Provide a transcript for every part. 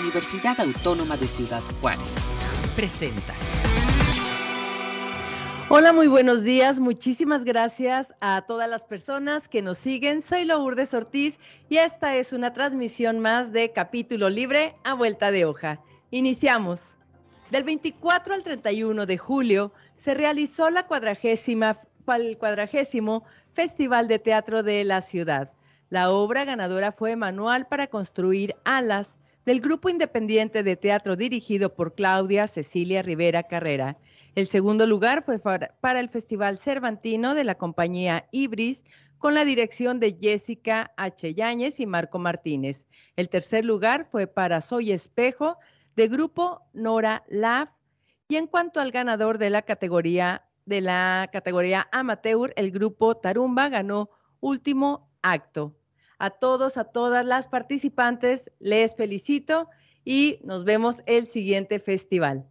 Universidad Autónoma de Ciudad Juárez. Presenta. Hola, muy buenos días. Muchísimas gracias a todas las personas que nos siguen. Soy Lourdes Ortiz y esta es una transmisión más de Capítulo Libre a Vuelta de Hoja. Iniciamos. Del 24 al 31 de julio se realizó la cuadragésima, el cuadragésimo Festival de Teatro de la Ciudad. La obra ganadora fue Manual para construir alas del grupo independiente de teatro dirigido por Claudia Cecilia Rivera Carrera. El segundo lugar fue para el Festival Cervantino de la compañía Ibris con la dirección de Jessica H. Yáñez y Marco Martínez. El tercer lugar fue para Soy Espejo de grupo Nora Lav. Y en cuanto al ganador de la categoría de la categoría amateur, el grupo Tarumba ganó último acto. A todos, a todas las participantes, les felicito y nos vemos el siguiente festival.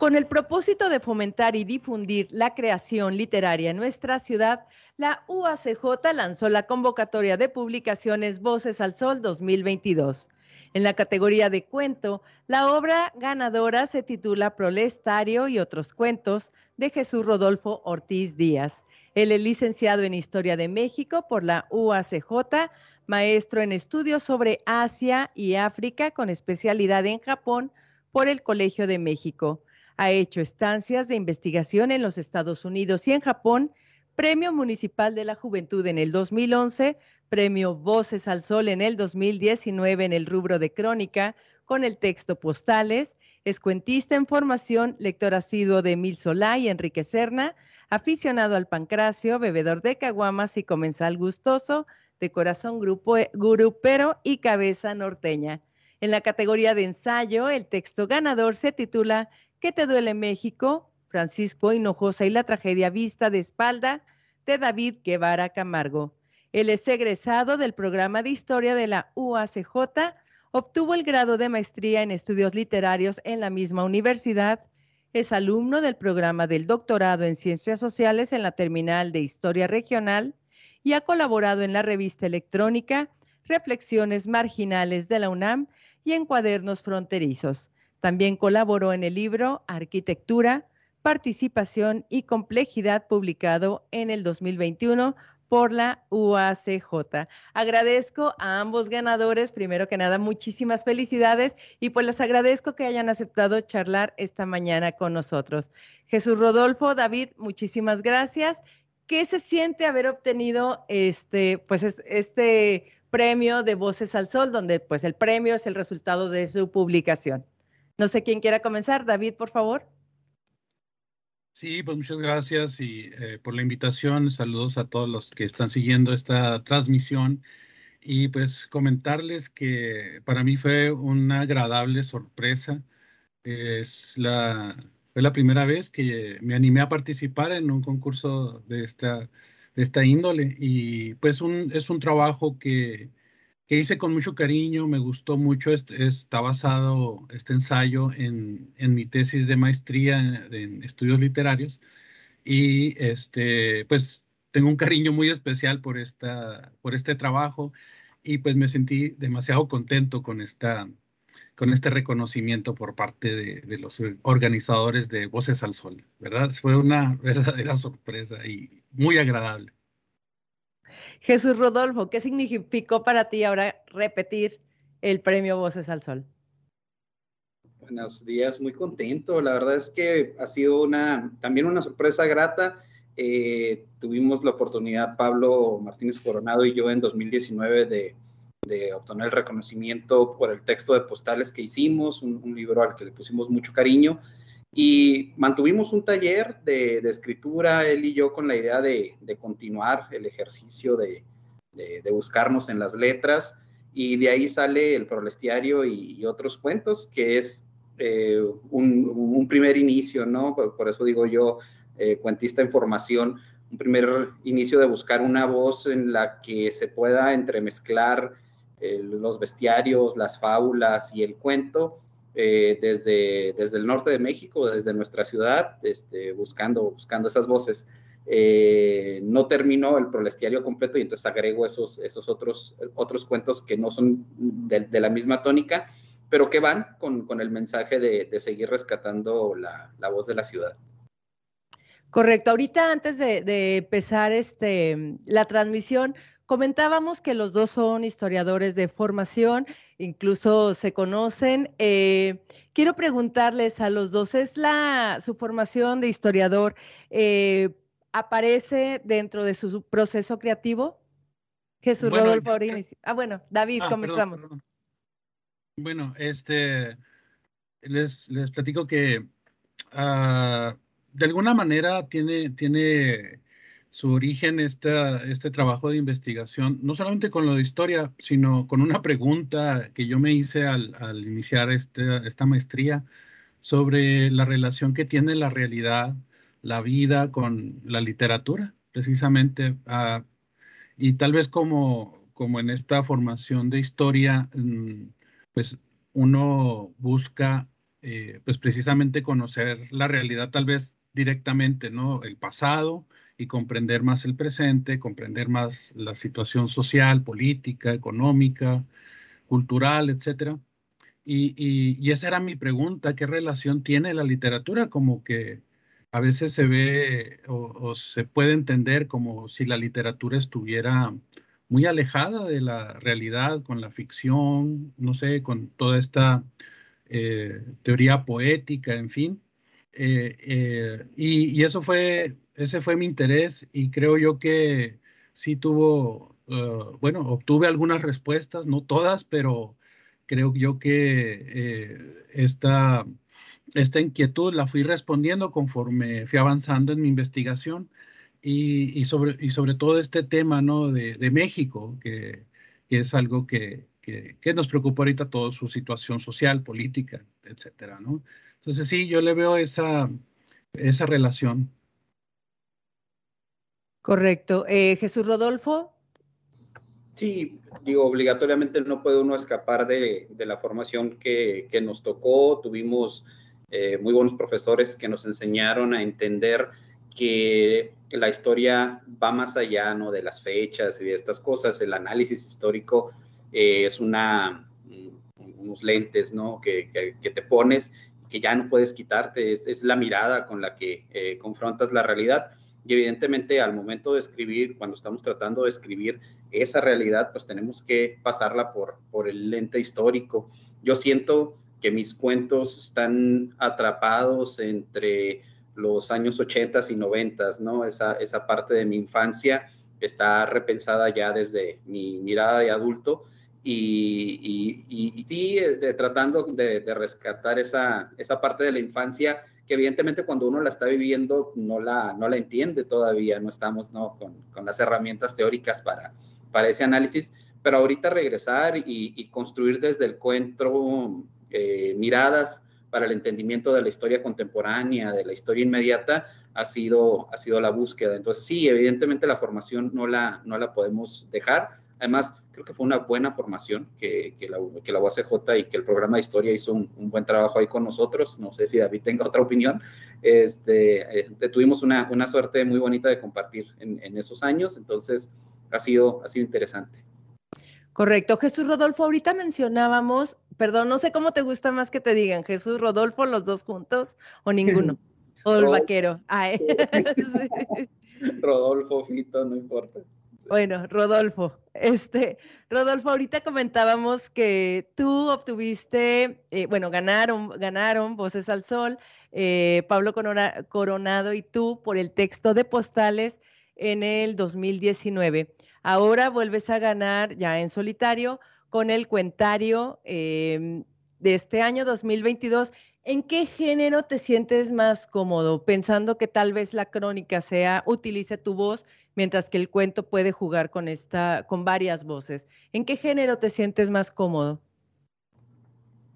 Con el propósito de fomentar y difundir la creación literaria en nuestra ciudad, la UACJ lanzó la convocatoria de publicaciones Voces al Sol 2022. En la categoría de cuento, la obra ganadora se titula Prolestario y otros cuentos de Jesús Rodolfo Ortiz Díaz. Él es licenciado en Historia de México por la UACJ, maestro en estudios sobre Asia y África con especialidad en Japón por el Colegio de México. Ha hecho estancias de investigación en los Estados Unidos y en Japón, Premio Municipal de la Juventud en el 2011, Premio Voces al Sol en el 2019 en el rubro de crónica con el texto Postales, es cuentista en formación, lector asiduo de Emil Solá y Enrique Serna, aficionado al pancracio, bebedor de caguamas y comensal gustoso, de corazón grupo, grupero y cabeza norteña. En la categoría de ensayo, el texto ganador se titula ¿Qué te duele México? Francisco Hinojosa y la tragedia vista de espalda de David Guevara Camargo. Él es egresado del programa de historia de la UACJ, obtuvo el grado de maestría en estudios literarios en la misma universidad, es alumno del programa del doctorado en ciencias sociales en la terminal de historia regional y ha colaborado en la revista electrónica Reflexiones Marginales de la UNAM y en Cuadernos Fronterizos. También colaboró en el libro Arquitectura, Participación y Complejidad publicado en el 2021 por la UACJ. Agradezco a ambos ganadores, primero que nada, muchísimas felicidades y pues les agradezco que hayan aceptado charlar esta mañana con nosotros. Jesús Rodolfo, David, muchísimas gracias. ¿Qué se siente haber obtenido este, pues este premio de Voces al Sol, donde pues el premio es el resultado de su publicación? No sé quién quiera comenzar. David, por favor. Sí, pues muchas gracias y eh, por la invitación. Saludos a todos los que están siguiendo esta transmisión. Y pues comentarles que para mí fue una agradable sorpresa. Es la, fue la primera vez que me animé a participar en un concurso de esta, de esta índole. Y pues un, es un trabajo que, que hice con mucho cariño, me gustó mucho, está basado este ensayo en, mi tesis de maestría en, estudios literarios y este, pues tengo un cariño muy especial por, esta, por este trabajo y pues me sentí demasiado contento con, esta, con este reconocimiento por parte de los organizadores de Voces al Sol, ¿verdad? Fue una verdadera sorpresa y muy agradable. Jesús Rodolfo, ¿qué significó para ti ahora repetir el premio Voces al Sol? Buenos días, muy contento. La verdad es que ha sido una, también una sorpresa grata. Eh, tuvimos la oportunidad, Pablo Martínez Coronado y yo, en 2019 de, de obtener el reconocimiento por el texto de postales que hicimos, un libro al que le pusimos mucho cariño. Y mantuvimos un taller de, escritura, él y yo, con la idea de, continuar el ejercicio de, buscarnos en las letras. Y de ahí sale el prolestiario y, otros cuentos, que es eh, un, primer inicio, ¿no? Por, eso digo yo, eh, cuentista en formación, un primer inicio de buscar una voz en la que se pueda entremezclar eh, los bestiarios, las fábulas y el cuento eh, desde, desde el norte de México, desde nuestra ciudad, este, buscando, buscando esas voces. Eh, no terminó el prolestiario completo y entonces agrego esos, esos otros, otros cuentos que no son de, la misma tónica pero que van con, el mensaje de, seguir rescatando la, voz de la ciudad. Correcto. Ahorita antes de, empezar este, la transmisión, comentábamos que los dos son historiadores de formación, incluso se conocen. Eh, quiero preguntarles a los dos, ¿es la su formación de historiador eh, aparece dentro de su proceso creativo? Jesús Rodolfo Ah, bueno, David, ah, comenzamos. Bueno, este, les, les platico que ah, de alguna manera tiene, tiene su origen este trabajo de investigación, no solamente con lo de historia, sino con una pregunta que yo me hice al, iniciar este, esta maestría sobre la relación que tiene la realidad, la vida con la literatura, precisamente. Ah, y tal vez como, como en esta formación de historia, mm, pues uno busca eh, pues precisamente conocer la realidad tal vez directamente, ¿no? El pasado y comprender más el presente, comprender más la situación social, política, económica, cultural, etcétera. Y, esa era mi pregunta, ¿qué relación tiene la literatura? Como que a veces se ve o se puede entender como si la literatura estuviera muy alejada de la realidad, con la ficción, no sé, con toda esta eh, teoría poética, en fin. Eh, eh, y, eso fue, ese fue mi interés y creo yo que sí tuvo, bueno, obtuve algunas respuestas, no todas, pero creo yo que esta, esta inquietud la fui respondiendo conforme fui avanzando en mi investigación y, sobre, y sobre todo este tema ¿no? de, de México, que, que, es algo que, que, que, nos preocupa ahorita toda su situación social, política, etcétera, ¿no? Entonces sí, yo le veo esa, esa relación. Correcto. Eh, Jesús Rodolfo. Sí, digo, obligatoriamente no puede uno escapar de, la formación que, nos tocó. Tuvimos eh, muy buenos profesores que nos enseñaron a entender que la historia va más allá ¿no? de las fechas y de estas cosas. El análisis histórico eh, es una, unos lentes ¿no? que, que, te pones que ya no puedes quitarte. Es, es la mirada con la que eh, confrontas la realidad. Y evidentemente al momento de escribir, cuando estamos tratando de escribir esa realidad, pues tenemos que pasarla por, por el lente histórico. Yo siento que mis cuentos están atrapados entre los años 80 y 90, ¿no? Esa, esa parte de mi infancia está repensada ya desde mi mirada de adulto y, y, y, de, tratando de, rescatar esa, esa parte de la infancia que evidentemente cuando uno la está viviendo no la, no la entiende todavía, no estamos ¿no? Con, con las herramientas teóricas para, para ese análisis, pero ahorita regresar y, construir desde el cuento eh, miradas para el entendimiento de la historia contemporánea, de la historia inmediata, ha sido, ha sido la búsqueda. Entonces, sí, evidentemente la formación no la, no la podemos dejar. Además, creo que fue una buena formación que, que, la, que la UACJ y que el programa de historia hizo un, buen trabajo ahí con nosotros. No sé si David tenga otra opinión. Este, eh, tuvimos una, una, suerte muy bonita de compartir en, en esos años, entonces ha sido, ha sido interesante. Correcto. Jesús Rodolfo, ahorita mencionábamos, perdón, no sé cómo te gusta más que te digan, Jesús Rodolfo, los dos juntos o ninguno. O el vaquero. Rodolfo, Fito, no importa. Bueno, Rodolfo, este, Rodolfo, ahorita comentábamos que tú obtuviste, eh, bueno, ganaron, ganaron Voces al Sol, eh, Pablo Coronado y tú por el texto de postales en el 2019. Ahora vuelves a ganar ya en solitario con el cuentario em, de este año 2022. ¿En qué género te sientes más cómodo? Pensando que tal vez la crónica sea, utilice tu voz, mientras que el cuento puede jugar con esta, con varias voces. ¿En qué género te sientes más cómodo?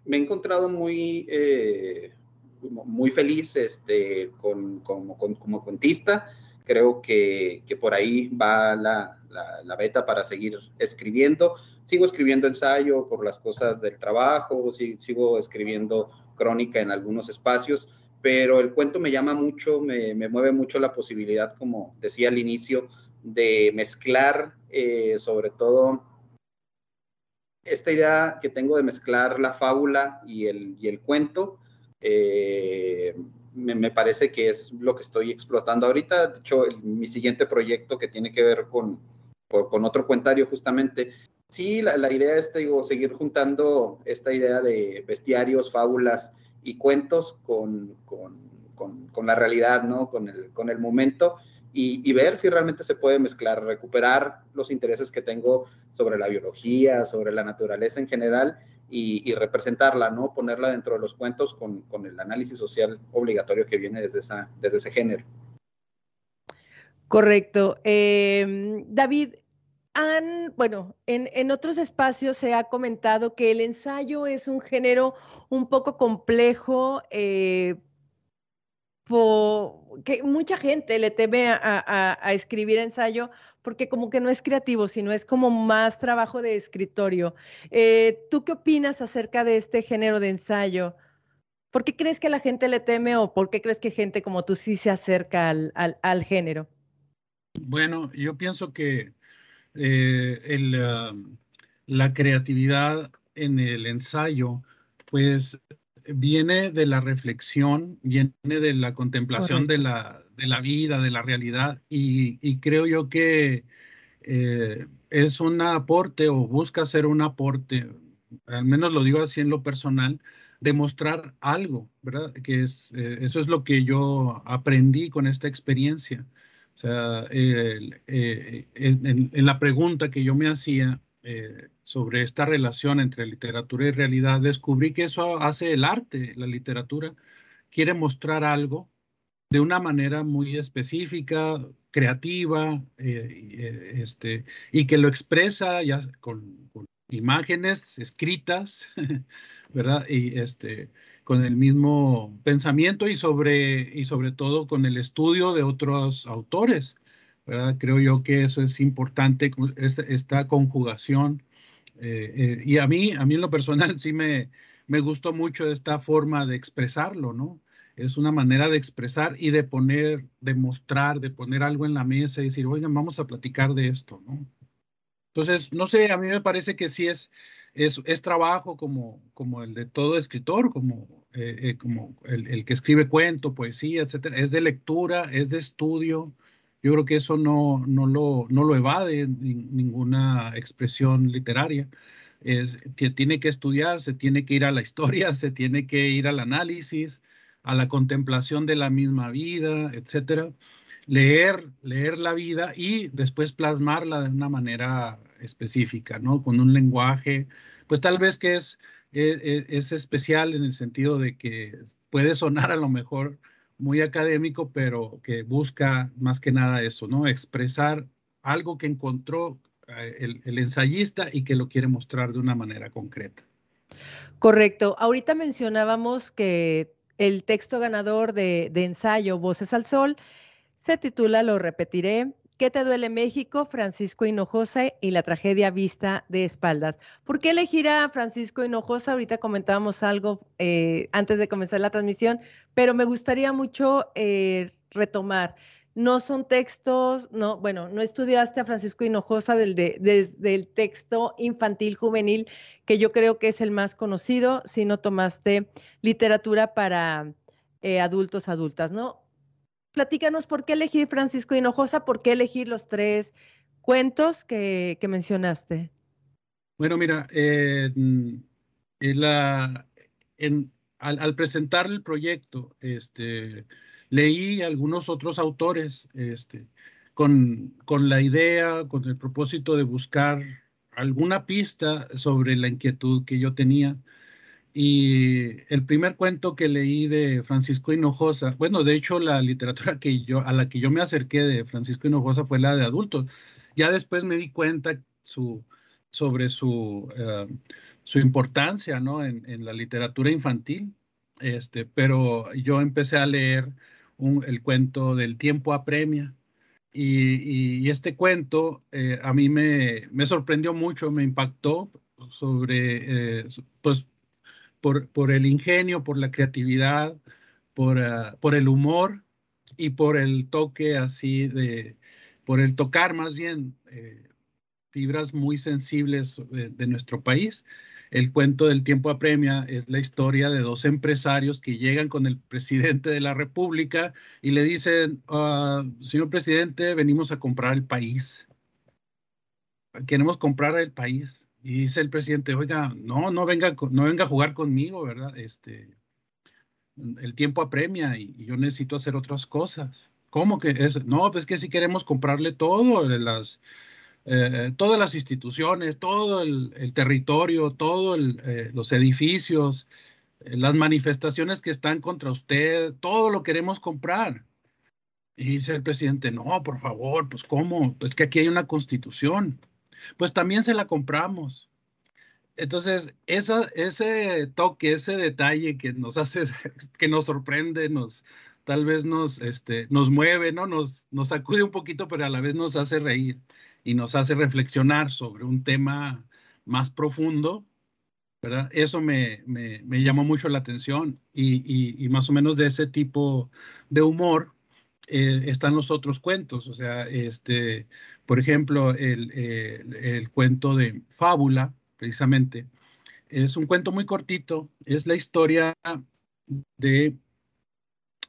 Me he encontrado muy, eh, muy feliz este, con, como, como cuentista Creo que, por ahí va la, la, beta para seguir escribiendo. Sigo escribiendo ensayo por las cosas del trabajo, sigo escribiendo crónica en algunos espacios, pero el cuento me llama mucho, me, mueve mucho la posibilidad, como decía al inicio, de mezclar eh, sobre todo esta idea que tengo de mezclar la fábula y el, y el cuento, eh, me, parece que es lo que estoy explotando ahorita. De hecho, mi siguiente proyecto que tiene que ver con, con, otro cuentario justamente. Sí, la, idea es, seguir juntando esta idea de bestiarios, fábulas y cuentos con, la realidad, ¿no? Con el, momento y, ver si realmente se puede mezclar, recuperar los intereses que tengo sobre la biología, sobre la naturaleza en general y, representarla, ¿no? Ponerla dentro de los cuentos con, el análisis social obligatorio que viene desde ese género. Correcto. Em, David, bueno, en, otros espacios se ha comentado que el ensayo es un género un poco complejo. Eh, que mucha gente le teme a, escribir ensayo porque como que no es creativo, sino es como más trabajo de escritorio. Eh, ¿Tú qué opinas acerca de este género de ensayo? ¿Por qué crees que la gente le teme o por qué crees que gente como tú sí se acerca al, género? Bueno, yo pienso que eh, el, um, la creatividad en el ensayo, pues viene de la reflexión, viene de la contemplación de la, de la, vida, de la realidad, y, creo yo que eh, es un aporte o busca ser un aporte, al menos lo digo así en lo personal, demostrar algo, ¿verdad? Que es, eh, eso es lo que yo aprendí con esta experiencia. O sea, eh, en, la pregunta que yo me hacía, eh, sobre esta relación entre literatura y realidad, descubrí que eso hace el arte, la literatura quiere mostrar algo de una manera muy específica, creativa, eh, este, y que lo expresa ya con, imágenes escritas, ¿verdad? Y este, con el mismo pensamiento y sobre, y sobre todo con el estudio de otros autores. Creo yo que eso es importante, esta, conjugación. Eh, eh, y a mí, a mí en lo personal sí me, me gustó mucho esta forma de expresarlo, ¿no? Es una manera de expresar y de poner, de mostrar, de poner algo en la mesa y decir, oigan, vamos a platicar de esto, ¿no? Entonces, no sé, a mí me parece que sí es, es, es trabajo como, como el de todo escritor, como, eh, como el, el, que escribe cuento, poesía, etcétera. Es de lectura, es de estudio, yo creo que eso no, no, lo, no lo evade ninguna expresión literaria. Es, tiene que estudiar, se tiene que ir a la historia, se tiene que ir al análisis, a la contemplación de la misma vida, etcétera. Leer, leer la vida y después plasmarla de una manera específica, ¿no? Con un lenguaje, pues tal vez que es, es, e, es especial en el sentido de que puede sonar a lo mejor muy académico, pero que busca más que nada eso, ¿no? Expresar algo que encontró eh, el, ensayista y que lo quiere mostrar de una manera concreta. Correcto. Ahorita mencionábamos que el texto ganador de, de ensayo Voces al Sol se titula, lo repetiré, ¿Qué te duele México? Francisco Hinojosa y la tragedia vista de espaldas. ¿Por qué elegir a Francisco Hinojosa? Ahorita comentábamos algo eh, antes de comenzar la transmisión, pero me gustaría mucho eh, retomar. No son textos, no, bueno, no estudiaste a Francisco Hinojosa desde el texto infantil juvenil, que yo creo que es el más conocido, sino tomaste literatura para eh, adultos, adultas, ¿no? Platícanos por qué elegir Francisco Hinojosa, por qué elegir los tres cuentos que, mencionaste. Bueno, mira, al, presentar el proyecto, este, leí algunos otros autores este, con la idea, con el propósito de buscar alguna pista sobre la inquietud que yo tenía y el primer cuento que leí de Francisco Hinojosa, bueno, de hecho la literatura que yo, a la que yo me acerqué de Francisco Hinojosa fue la de adultos. Ya después me di cuenta su, sobre su, eh, su importancia ¿no? en, en, la literatura infantil, este, pero yo empecé a leer el cuento del tiempo apremia. Y, y, este cuento eh, a mí me, me, sorprendió mucho, me impactó sobre, eh, pues por, el ingenio, por la creatividad, por, ah, por el humor y por el toque así de, por el tocar más bien, eh, fibras muy sensibles de, nuestro país. El cuento del tiempo apremia es la historia de dos empresarios que llegan con el presidente de la República y le dicen, ah, señor presidente, venimos a comprar el país. Queremos comprar el país. Y dice el presidente, oiga, no, no venga, no venga a jugar conmigo, ¿verdad? Este, el tiempo apremia y yo necesito hacer otras cosas. ¿Cómo que es? No, pues que si queremos comprarle todo, las, eh, todas las instituciones, todo el, territorio, todos eh, los edificios, eh, las manifestaciones que están contra usted, todo lo queremos comprar. Y dice el presidente, no, por favor, pues ¿cómo? Pues que aquí hay una constitución. Pues también se la compramos. Entonces, ese toque, ese detalle que nos hace, que nos sorprende, nos, tal vez nos, este, nos mueve, ¿no? Nos, nos sacude un poquito, pero a la vez nos hace reír y nos hace reflexionar sobre un tema más profundo, ¿verdad? Eso me, me, me llamó mucho la atención y, y, más o menos de ese tipo de humor eh, están los otros cuentos, o sea, este, por ejemplo, el, cuento de Fábula, precisamente, es un cuento muy cortito, es la historia de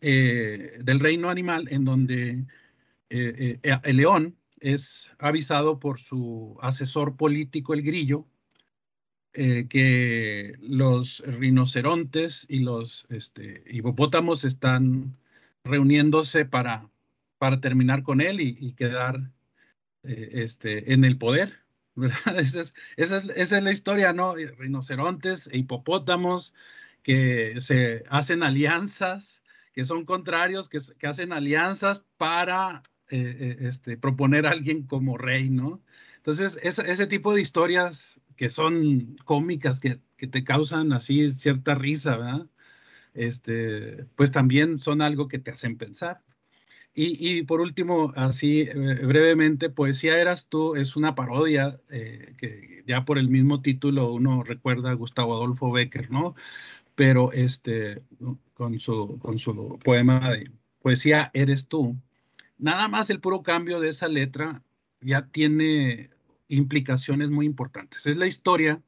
eh, del reino animal en donde eh, eh, el león es avisado por su asesor político, el grillo, que los rinocerontes y los este, hipopótamos están reuniéndose para, para terminar con él y, quedar este, en el poder. Esa es, esa, es, la historia, ¿no? Rinocerontes e hipopótamos que se hacen alianzas que son contrarios, que, hacen alianzas para eh, eh, este, proponer a alguien como rey, ¿no? Entonces, ese tipo de historias que son cómicas, que, te causan así cierta risa, ¿verdad? Este, pues también son algo que te hacen pensar. Y, por último, así eh, brevemente, Poesía Eras tú es una parodia que ya por el mismo título uno recuerda a Gustavo Adolfo Becker, ¿no? Pero este, con su, con su poema de poesía Eres tú, nada más el puro cambio de esa letra ya tiene implicaciones muy importantes. Es la historia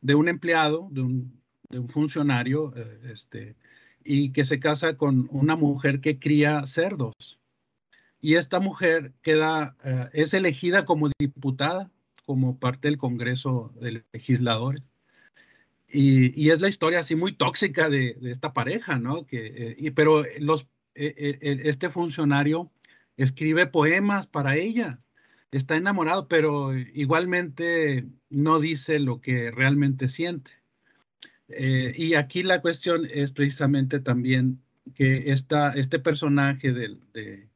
de un empleado, de un, de un funcionario, eh, este, y que se casa con una mujer que cría cerdos. Y esta mujer queda, eh, es elegida como diputada, como parte del Congreso de Legisladores. Y, es la historia así muy tóxica de, esta pareja, ¿no? Que, eh, pero los, eh, este funcionario escribe poemas para ella, está enamorado, pero igualmente no dice lo que realmente siente. Y aquí la cuestión es precisamente también que esta, este personaje de, de,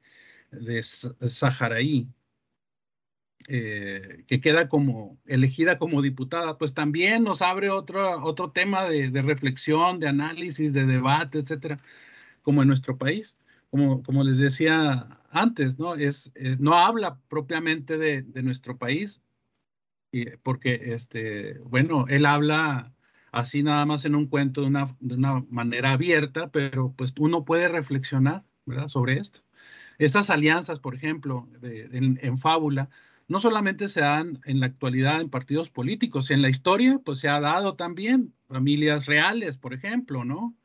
de Saharaí, eh, que queda como elegida como diputada, pues también nos abre otro, otro tema de, reflexión, de análisis, de debate, etcétera, como en nuestro país. Como, como les decía antes, ¿no? Es, no habla propiamente de, nuestro país, porque, este, bueno, él habla así nada más en un cuento de una, de una manera abierta, pero pues uno puede reflexionar, ¿verdad? Sobre esto. Estas alianzas, por ejemplo, en, en fábula, no solamente se dan en la actualidad en partidos políticos, en la historia, pues se ha dado también familias reales, por ejemplo, ¿no?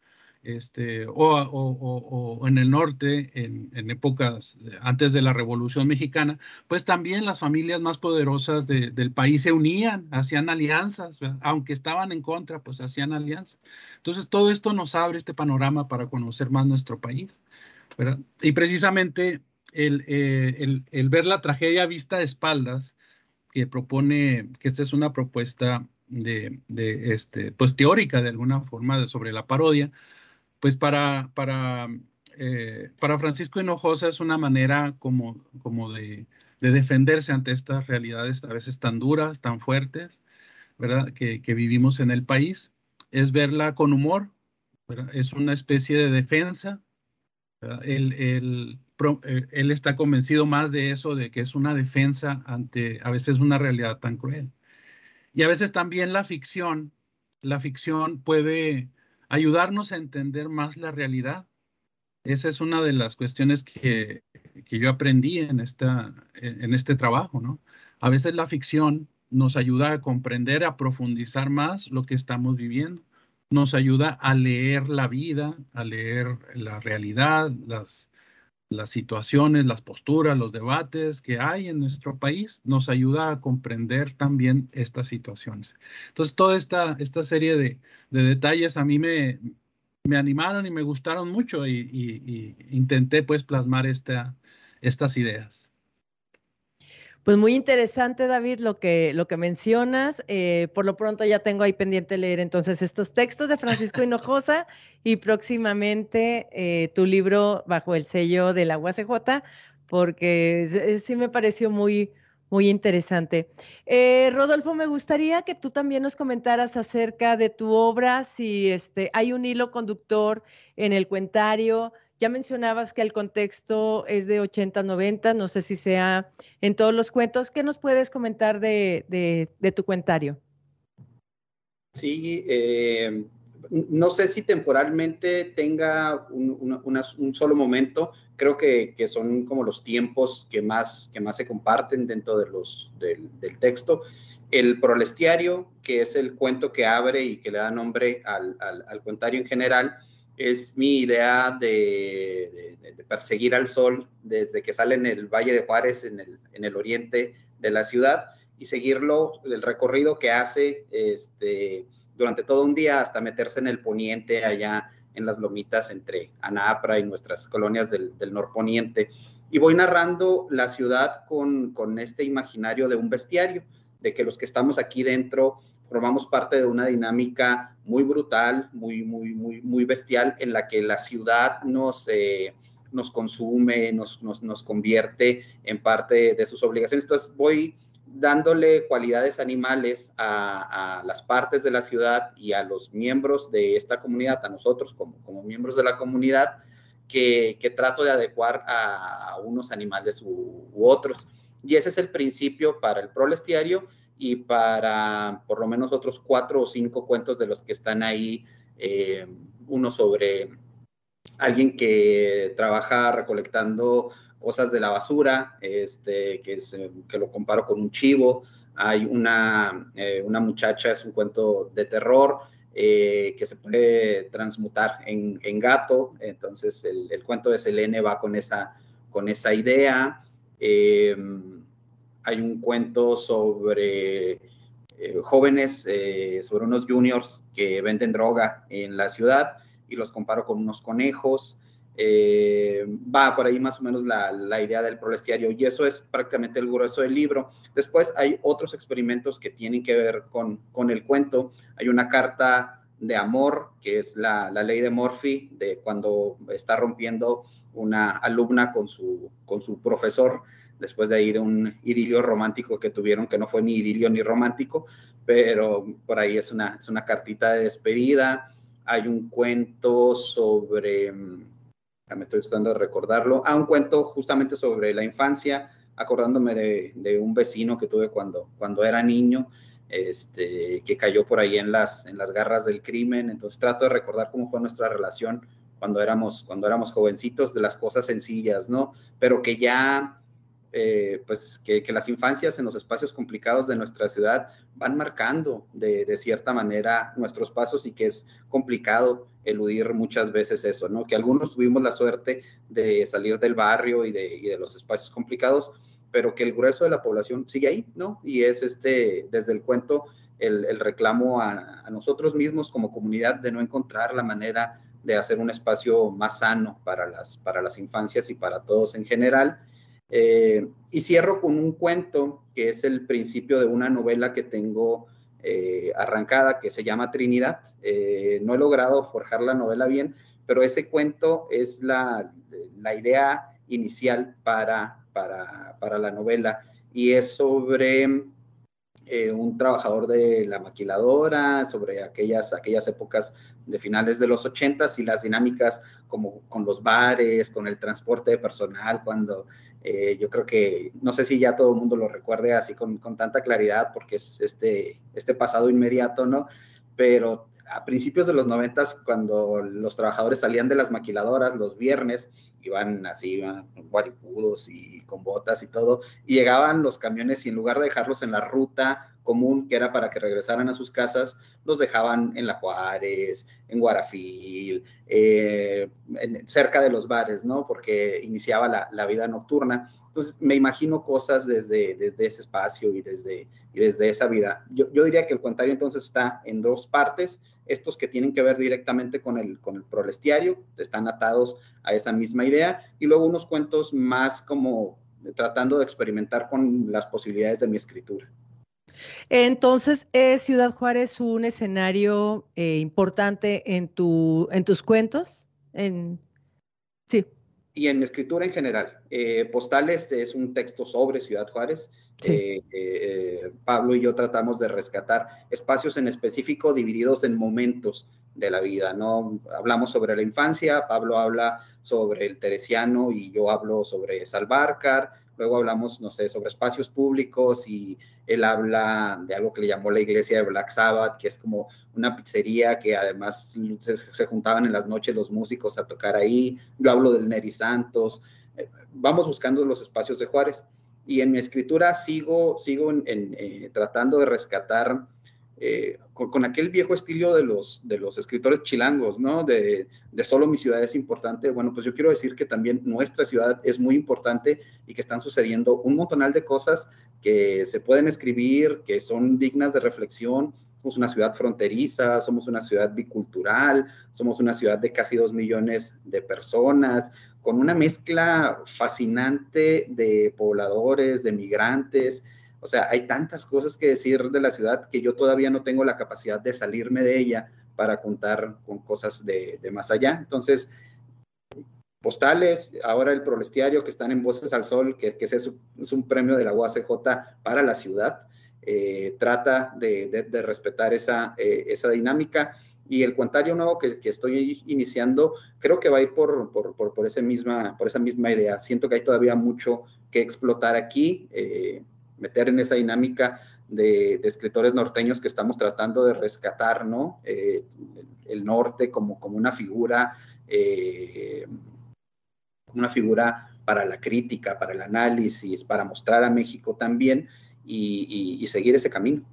Este, o, en el norte, en, épocas antes de la Revolución Mexicana, pues también las familias más poderosas del país se unían, hacían alianzas, aunque estaban en contra, pues hacían alianzas. Entonces, todo esto nos abre este panorama para conocer más nuestro país. Y precisamente eh, el, ver la tragedia vista de espaldas, que propone, que esta es una propuesta de, este, pues teórica de alguna forma sobre la parodia, pues para, para, eh, para Francisco Hinojosa es una manera como, como de, defenderse ante estas realidades a veces tan duras, tan fuertes, ¿verdad? Que, vivimos en el país, es verla con humor, es una especie de defensa. el, eh, él está convencido más de eso, de que es una defensa ante a veces una realidad tan cruel. Y a veces también la ficción, la ficción puede ayudarnos a entender más la realidad. Esa es una de las cuestiones que, que yo aprendí en, esta, en este trabajo, ¿no? a veces la ficción nos ayuda a comprender, a profundizar más lo que estamos viviendo. Nos ayuda a leer la vida, a leer la realidad, las, las situaciones, las posturas, los debates que hay en nuestro país, nos ayuda a comprender también estas situaciones. Entonces, toda esta, esta serie de, detalles a mí me, me, animaron y me gustaron mucho y, intenté pues plasmar esta, estas ideas. Pues muy interesante, David, lo que, lo que mencionas. Eh, por lo pronto ya tengo ahí pendiente leer entonces estos textos de Francisco Hinojosa y próximamente eh, tu libro bajo el sello de la UACJ, porque sí me pareció muy, muy interesante. Eh, Rodolfo, me gustaría que tú también nos comentaras acerca de tu obra, si este, hay un hilo conductor en el cuentario, ya mencionabas que el contexto es de 80-90, no sé si sea en todos los cuentos. ¿Qué nos puedes comentar de, tu cuentario? Sí, eh, no sé si temporalmente tenga un, solo momento. Creo que, son como los tiempos que más, que más se comparten dentro de los, del, texto. El prolestiario, que es el cuento que abre y que le da nombre al, al, al cuentario en general, es mi idea de, perseguir al sol desde que sale en el Valle de Juárez, en el, oriente de la ciudad, y seguirlo, el recorrido que hace este, durante todo un día hasta meterse en el poniente, allá en las lomitas entre Anapra y nuestras colonias del, norponiente. Y voy narrando la ciudad con, con este imaginario de un bestiario, de que los que estamos aquí dentro formamos parte de una dinámica muy brutal, muy, muy, muy, muy bestial, en la que la ciudad nos, eh, nos consume, nos, nos, convierte en parte de sus obligaciones. Entonces voy dándole cualidades animales a, las partes de la ciudad y a los miembros de esta comunidad, a nosotros como, como miembros de la comunidad, que, que trato de adecuar a, unos animales u, u, otros. Y ese es el principio para el prolestiario y para por lo menos otros cuatro o cinco cuentos de los que están ahí, eh, uno sobre alguien que trabaja recolectando cosas de la basura, este, que, que lo comparo con un chivo, hay una, eh, una muchacha, es un cuento de terror, eh, que se puede transmutar en, en gato, entonces el, el, cuento de Selene va con esa, con esa idea hay un cuento sobre eh, jóvenes, eh, sobre unos juniors que venden droga en la ciudad y los comparo con unos conejos. Eh, va por ahí más o menos la, la, idea del prolestiario y eso es prácticamente el grueso del libro. Después hay otros experimentos que tienen que ver con, con el cuento. Hay una carta de amor, que es la, la, ley de Murphy, de cuando está rompiendo una alumna con su, con su profesor después de ahí de un idilio romántico que tuvieron, que no fue ni idilio ni romántico, pero por ahí es una, es una cartita de despedida. Hay un cuento sobre, mm, me estoy tratando de recordarlo, ah, un cuento justamente sobre la infancia, acordándome de, de un vecino que tuve cuando, cuando era niño, este, que cayó por ahí en las, en las garras del crimen. Entonces trato de recordar cómo fue nuestra relación cuando éramos, cuando éramos jovencitos, de las cosas sencillas, ¿no? Pero que ya eh, pues que, las infancias en los espacios complicados de nuestra ciudad van marcando de, cierta manera nuestros pasos y que es complicado eludir muchas veces eso, ¿no? Que algunos tuvimos la suerte de salir del barrio y de, los espacios complicados, pero que el grueso de la población sigue ahí, ¿no? Y es este, desde el cuento, el, reclamo a, a, nosotros mismos como comunidad de no encontrar la manera de hacer un espacio más sano para las, para las infancias y para todos en general eh, y cierro con un cuento que es el principio de una novela que tengo eh, arrancada que se llama Trinidad. Eh, no he logrado forjar la novela bien, pero ese cuento es la, la idea inicial para, para, para, la novela y es sobre un trabajador de la maquiladora, sobre aquellas, aquellas épocas de finales de los ochentas y las dinámicas como con los bares, con el transporte de personal, cuando eh, yo creo que, no sé si ya todo el mundo lo recuerde así con, con, tanta claridad, porque es este, este pasado inmediato, ¿no? Pero a principios de los noventas, cuando los trabajadores salían de las maquiladoras los viernes, iban así, iban guaripudos y con botas y todo, y llegaban los camiones y en lugar de dejarlos en la ruta común, que era para que regresaran a sus casas, los dejaban en La Juárez, en Guarafil, eh, cerca de los bares, ¿no? Porque iniciaba la, la vida nocturna. Entonces, me imagino cosas desde, desde ese espacio y desde, y desde esa vida. Yo, yo, diría que el cuentario entonces está en dos partes, estos que tienen que ver directamente con el, con el prolestiario, están atados a esa misma idea, y luego unos cuentos más como tratando de experimentar con las posibilidades de mi escritura. Entonces, ¿es Ciudad Juárez un escenario eh, importante en, tu, en tus cuentos? En... Sí y en escritura en general. Eh, Postales es un texto sobre Ciudad Juárez. Eh, eh, Pablo y yo tratamos de rescatar espacios en específico divididos en momentos de la vida, ¿no? Hablamos sobre la infancia, Pablo habla sobre el teresiano y yo hablo sobre Salvarcar, luego hablamos, no sé, sobre espacios públicos y él habla de algo que le llamó la iglesia de Black Sabbath, que es como una pizzería que además se, juntaban en las noches los músicos a tocar ahí. Yo hablo del Neri Santos. Eh, vamos buscando los espacios de Juárez. Y en mi escritura sigo, sigo eh, tratando de rescatar eh, con, aquel viejo estilo de los, de los escritores chilangos, ¿no? De, de, solo mi ciudad es importante. Bueno, pues yo quiero decir que también nuestra ciudad es muy importante y que están sucediendo un montonal de cosas que se pueden escribir, que son dignas de reflexión. Somos una ciudad fronteriza, somos una ciudad bicultural, somos una ciudad de casi dos millones de personas, con una mezcla fascinante de pobladores, de migrantes, o sea, hay tantas cosas que decir de la ciudad que yo todavía no tengo la capacidad de salirme de ella para contar con cosas de, más allá. Entonces, postales, ahora el prolestiario que están en Voces al Sol, que, es, un premio de la UACJ para la ciudad, eh, trata de, respetar esa, eh, esa dinámica. Y el cuentario nuevo que, estoy iniciando, creo que va a ir por, esa misma idea. Siento que hay todavía mucho que explotar aquí. Eh, meter en esa dinámica de, escritores norteños que estamos tratando de rescatar, ¿no? Eh, el norte como, como una figura, una figura para la crítica, para el análisis, para mostrar a México también y seguir ese camino.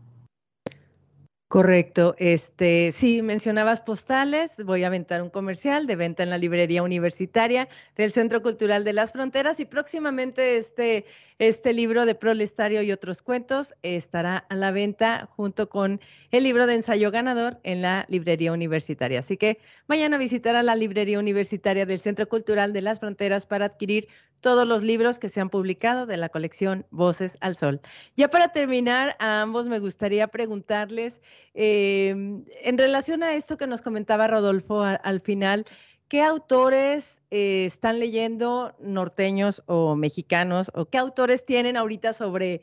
Correcto. Este, sí, mencionabas postales, voy a aventar un comercial de venta en la librería universitaria del Centro Cultural de las Fronteras y próximamente este, este libro de Prolestario y otros cuentos estará a la venta junto con el libro de ensayo ganador en la librería universitaria. Así que vayan a visitar a la librería universitaria del Centro Cultural de las Fronteras para adquirir todos los libros que se han publicado de la colección Voces al Sol. Ya para terminar, a ambos me gustaría preguntarles, em, en relación a esto que nos comentaba Rodolfo al final, ¿qué autores eh, están leyendo norteños o mexicanos o qué autores tienen ahorita sobre,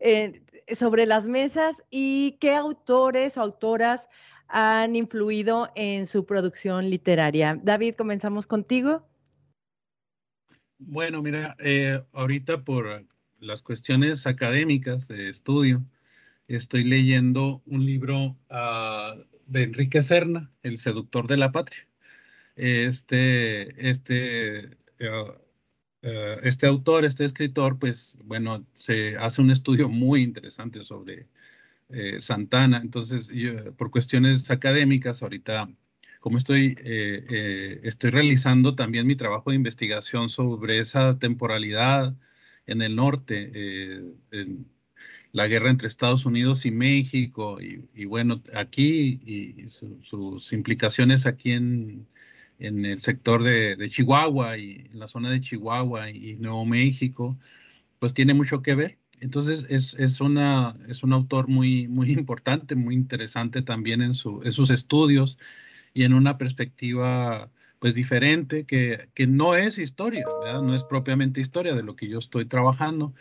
eh, sobre las mesas y qué autores o autoras han influido en su producción literaria? David, comenzamos contigo. Bueno, mira, eh, ahorita por las cuestiones académicas de estudio, estoy leyendo un libro uh, de Enrique Serna, El seductor de la patria. Este, este, uh, uh, este autor, este escritor, pues, bueno, se hace un estudio muy interesante sobre eh, Santana. Entonces, yo, por cuestiones académicas, ahorita como estoy, eh, eh, estoy realizando también mi trabajo de investigación sobre esa temporalidad en el norte, eh, la guerra entre Estados Unidos y México, y, bueno, aquí y sus implicaciones aquí en, en el sector de, de, Chihuahua y en la zona de Chihuahua y Nuevo México, pues tiene mucho que ver. Entonces es, es, una, es un autor muy, muy importante, muy interesante también en, su, en sus estudios y en una perspectiva pues diferente que, que no es historia, no es propiamente historia de lo que yo estoy trabajando.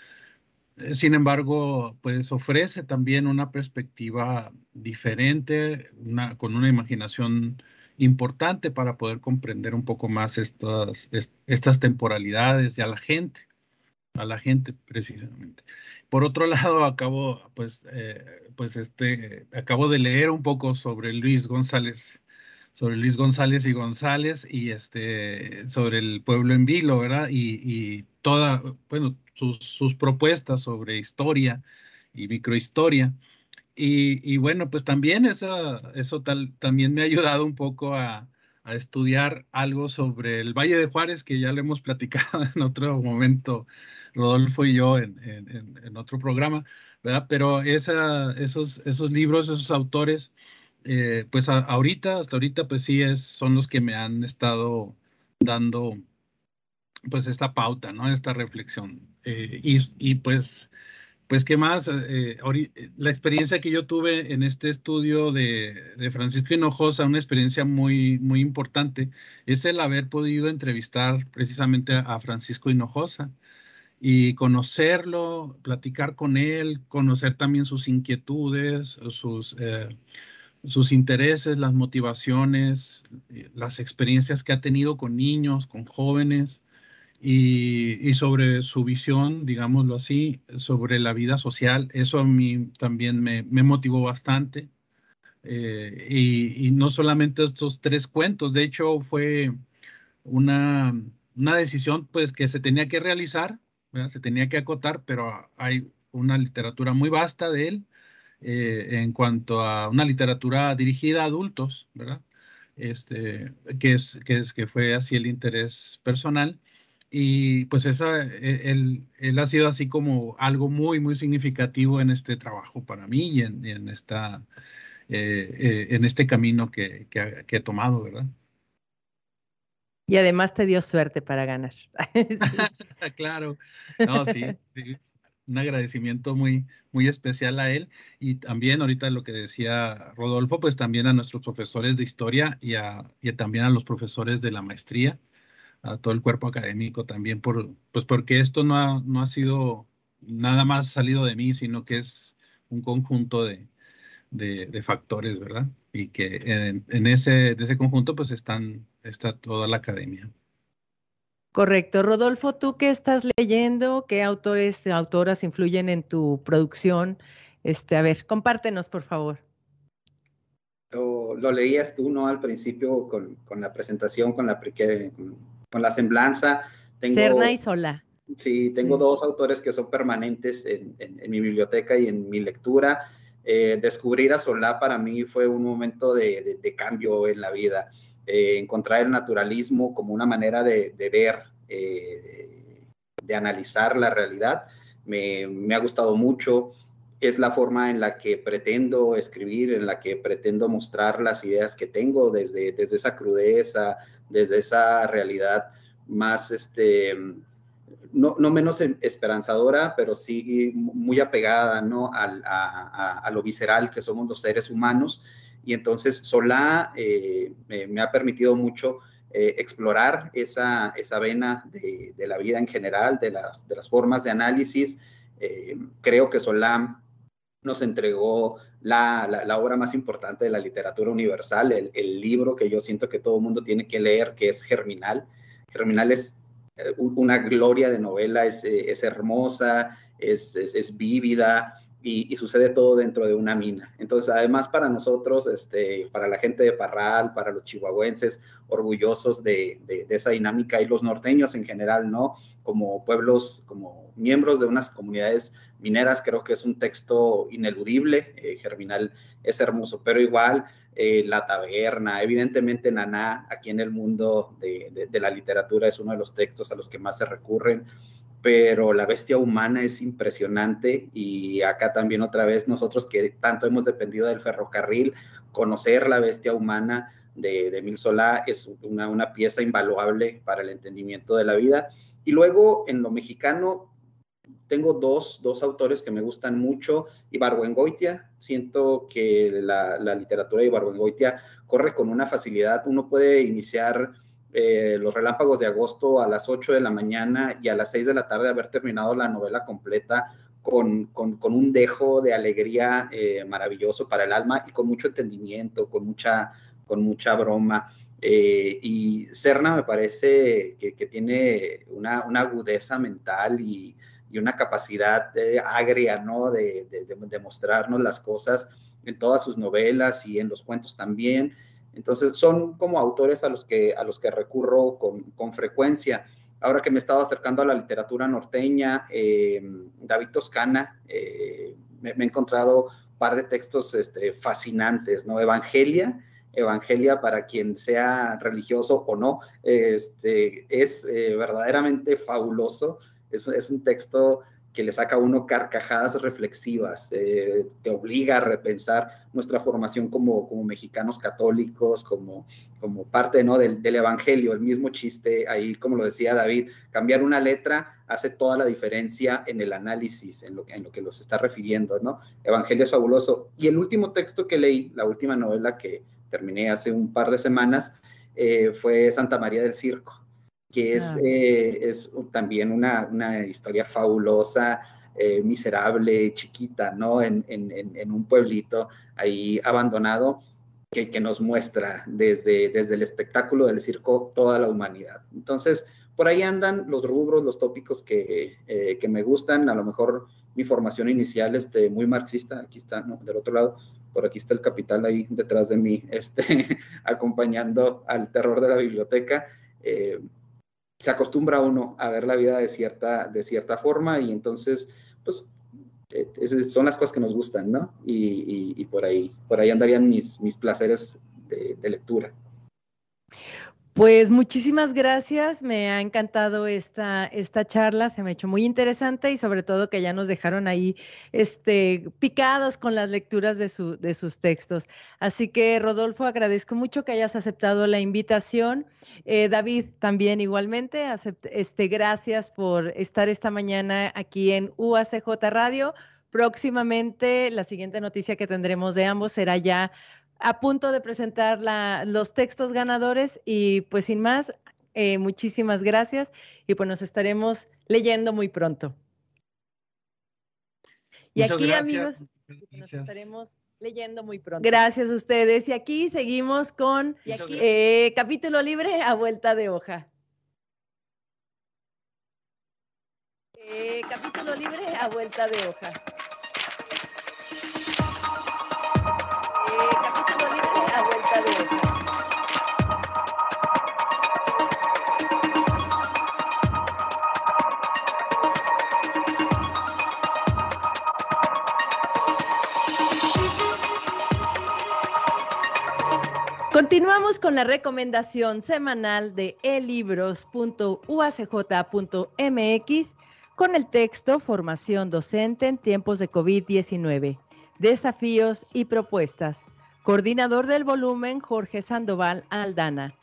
Sin embargo, pues ofrece también una perspectiva diferente, una, con una imaginación importante para poder comprender un poco más estas, estas temporalidades y a la gente. a la gente precisamente. Por otro lado, acabo, pues, eh, pues este, acabo de leer un poco sobre Luis González, sobre Luis González y González y este, sobre el pueblo en vilo, ¿verdad? Y, y toda, bueno, sus, sus, propuestas sobre historia y microhistoria. Y, bueno, pues también eso, eso tal, también me ha ayudado un poco a, estudiar algo sobre el Valle de Juárez, que ya lo hemos platicado en otro momento, Rodolfo y yo, en, en, otro programa, ¿verdad? Pero esa, esos, esos libros, esos autores, eh, pues a, ahorita, hasta ahorita, pues sí, es, son los que me han estado dando, pues esta pauta, ¿no? Esta reflexión. Eh, y pues pues, ¿qué más? Eh, la experiencia que yo tuve en este estudio de, de, Francisco Hinojosa, una experiencia muy, muy importante, es el haber podido entrevistar precisamente a, Francisco Hinojosa y conocerlo, platicar con él, conocer también sus inquietudes, sus, eh, sus intereses, las motivaciones, eh, las experiencias que ha tenido con niños, con jóvenes y, y, sobre su visión, digámoslo así, sobre la vida social. Eso a mí también me, me motivó bastante. Eh, y, y, no solamente estos tres cuentos, de hecho fue una, una decisión pues que se tenía que realizar, ¿verdad? se tenía que acotar, pero hay una literatura muy vasta de él eh, en cuanto a una literatura dirigida a adultos, ¿verdad? Este, que, es, que, es, que fue así el interés personal y pues esa, e, él, él, ha sido así como algo muy, muy significativo en este trabajo para mí y en, en esta, eh, eh, en este camino que, que, que, he tomado, ¿verdad? Y además te dio suerte para ganar. claro, no, sí, sí, un agradecimiento muy, muy especial a él y también ahorita lo que decía Rodolfo, pues también a nuestros profesores de historia y, a, y también a los profesores de la maestría a todo el cuerpo académico también, por, pues porque esto no ha, no ha sido nada más salido de mí, sino que es un conjunto de, de, de factores, ¿verdad? Y que en, en, ese, de ese conjunto pues están, está toda la academia. Correcto. Rodolfo, ¿tú qué estás leyendo? ¿Qué autores autoras influyen en tu producción? Este, a ver, compártenos, por favor. Lo, lo leías tú, ¿no? Al principio con, con la presentación, con la, con, con la semblanza. Tengo, Serna y Sola. Sí, tengo sí. dos autores que son permanentes en, en, en, mi biblioteca y en mi lectura. Eh, descubrir a Solá para mí fue un momento de, de, de cambio en la vida. Eh, encontrar el naturalismo como una manera de, de ver, eh, de analizar la realidad, me, me, ha gustado mucho. Es la forma en la que pretendo escribir, en la que pretendo mostrar las ideas que tengo desde, desde esa crudeza, desde esa realidad más, este, no, no menos esperanzadora, pero sí muy apegada ¿no? a, a, lo visceral que somos los seres humanos. Y entonces Solá eh, me, me, ha permitido mucho eh, explorar esa, esa vena de, de, la vida en general, de las, de las formas de análisis. Eh, creo que Solá nos entregó la, la, obra más importante de la literatura universal, el, el, libro que yo siento que todo el mundo tiene que leer, que es Germinal. Germinal es eh, una gloria de novela, es, eh, es hermosa, es, es, es vívida, y, sucede todo dentro de una mina. Entonces, además para nosotros, este, para la gente de Parral, para los chihuahuenses, orgullosos de, esa dinámica y los norteños en general, ¿no? Como pueblos, como miembros de unas comunidades mineras, creo que es un texto ineludible. Eh, Germinal es hermoso, pero igual eh, La Taberna, evidentemente Naná, aquí en el mundo de la literatura, es uno de los textos a los que más se recurren pero la bestia humana es impresionante y acá también otra vez nosotros que tanto hemos dependido del ferrocarril, conocer la bestia humana de, de Mil Solá es una, una, pieza invaluable para el entendimiento de la vida. Y luego en lo mexicano tengo dos, dos autores que me gustan mucho, Ibargüengoitia, siento que la, la literatura de Ibargüengoitia corre con una facilidad, uno puede iniciar eh, Los Relámpagos de Agosto a las 8 de la mañana y a las 6 de la tarde haber terminado la novela completa con, con, un dejo de alegría eh, maravilloso para el alma y con mucho entendimiento, con mucha, con mucha broma. Eh, y Cerna me parece que, tiene una, agudeza mental y, una capacidad agria, ¿no? De, de, mostrarnos las cosas en todas sus novelas y en los cuentos también. Entonces, son como autores a los que, a los que recurro con, frecuencia. Ahora que me he estado acercando a la literatura norteña, eh, David Toscana, eh, me, he encontrado un par de textos este, fascinantes, ¿no? Evangelia, Evangelia para quien sea religioso o no, este, es eh, verdaderamente fabuloso. Es, es, un texto que le saca a uno carcajadas reflexivas, eh, te obliga a repensar nuestra formación como, como mexicanos católicos, como, como parte ¿no? del, del, Evangelio, el mismo chiste, ahí como lo decía David, cambiar una letra hace toda la diferencia en el análisis, en lo, en lo que los está refiriendo, ¿no? Evangelio es fabuloso. Y el último texto que leí, la última novela que, terminé hace un par de semanas, eh, fue Santa María del Circo, que es, ah. eh, es también una, una, historia fabulosa, eh, miserable, chiquita, ¿no? En, en, en, un pueblito ahí abandonado. Que, que, nos muestra desde, desde el espectáculo del circo toda la humanidad. Entonces, por ahí andan los rubros, los tópicos que, que me gustan. A lo mejor mi formación inicial, este, muy marxista, aquí está, ¿no? del otro lado, por aquí está el capital ahí detrás de mí, este, acompañando al terror de la biblioteca. Eh, se acostumbra uno a ver la vida de cierta, de cierta forma y entonces, pues, eh, son las cosas que nos gustan, ¿no? Y, por, ahí, por ahí andarían mis, mis placeres de lectura. Pues muchísimas gracias, me ha encantado esta, esta charla, se me ha hecho muy interesante y sobre todo que ya nos dejaron ahí este, picados con las lecturas de, su, de sus textos. Así que Rodolfo, agradezco mucho que hayas aceptado la invitación. Eh, David, también igualmente, este, gracias por estar esta mañana aquí en UACJ Radio. Próximamente, la siguiente noticia que tendremos de ambos será ya a punto de presentar los textos ganadores y pues sin más, eh, muchísimas gracias y pues nos estaremos leyendo muy pronto. Y aquí amigos, nos estaremos leyendo muy pronto. Gracias a ustedes. Y aquí seguimos con eh, capítulo libre a vuelta de hoja. Eh, capítulo libre a vuelta de hoja. Continuamos con la recomendación semanal de elibros.uacj.mx con el texto Formación docente en tiempos de COVID-19, desafíos y propuestas. Coordinador del volumen Jorge Sandoval Aldana.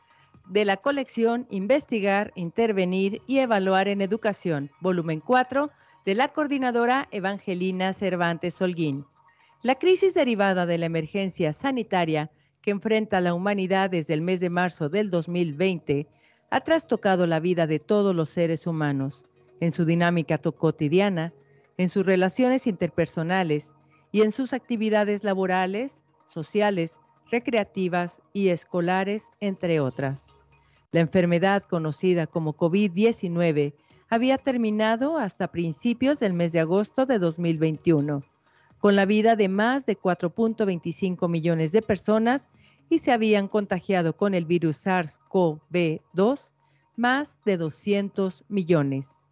De la colección Investigar, Intervenir y Evaluar en Educación, volumen 4, de la coordinadora Evangelina Cervantes Holguín. La crisis derivada de la emergencia sanitaria que enfrenta la humanidad desde el mes de marzo del 2020 ha trastocado la vida de todos los seres humanos, en su dinámica cotidiana, en sus relaciones interpersonales y en sus actividades laborales, sociales, recreativas y escolares, entre otras. La enfermedad conocida como COVID-19 había terminado hasta principios del mes de agosto de 2021 con la vida de más de 4.25 millones de personas y se habían contagiado con el virus SARS-CoV-2 más de 200 millones.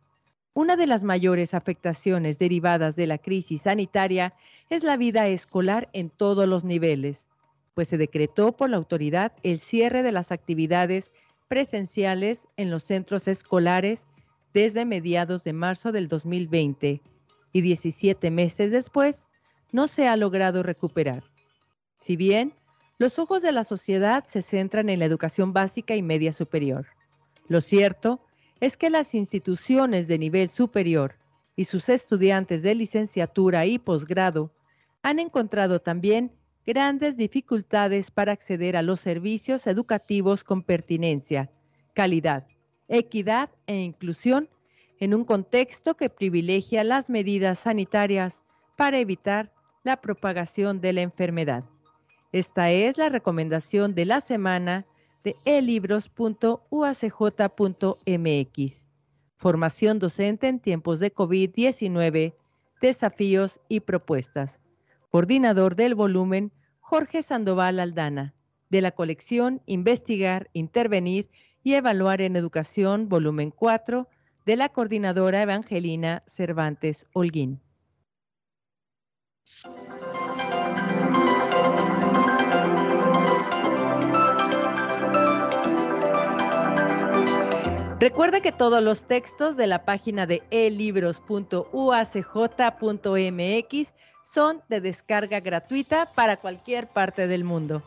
Una de las mayores afectaciones derivadas de la crisis sanitaria es la vida escolar en todos los niveles, pues se decretó por la autoridad el cierre de las actividades presenciales en los centros escolares desde mediados de marzo del 2020 y 17 meses después no se ha logrado recuperar. Si bien los ojos de la sociedad se centran en la educación básica y media superior, lo cierto es que las instituciones de nivel superior y sus estudiantes de licenciatura y posgrado han encontrado también grandes dificultades para acceder a los servicios educativos con pertinencia, calidad, equidad e inclusión en un contexto que privilegia las medidas sanitarias para evitar la propagación de la enfermedad. Esta es la recomendación de la semana de elibros.uacj.mx. Formación docente en tiempos de COVID-19, desafíos y propuestas. Coordinador del volumen, Jorge Sandoval Aldana. De la colección Investigar, Intervenir y Evaluar en Educación, volumen 4, de la coordinadora Evangelina Cervantes Holguín. Recuerda que todos los textos de la página de elibros.uacj.mx son de descarga gratuita para cualquier parte del mundo.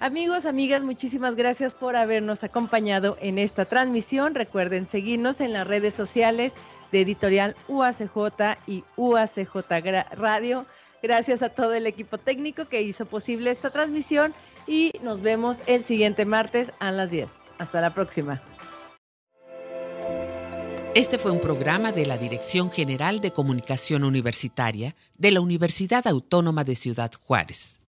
Amigos, amigas, muchísimas gracias por habernos acompañado en esta transmisión. Recuerden seguirnos en las redes sociales de Editorial UACJ y UACJ Radio. Gracias a todo el equipo técnico que hizo posible esta transmisión y nos vemos el siguiente martes a las 10. Hasta la próxima. Este fue un programa de la Dirección General de Comunicación Universitaria de la Universidad Autónoma de Ciudad Juárez.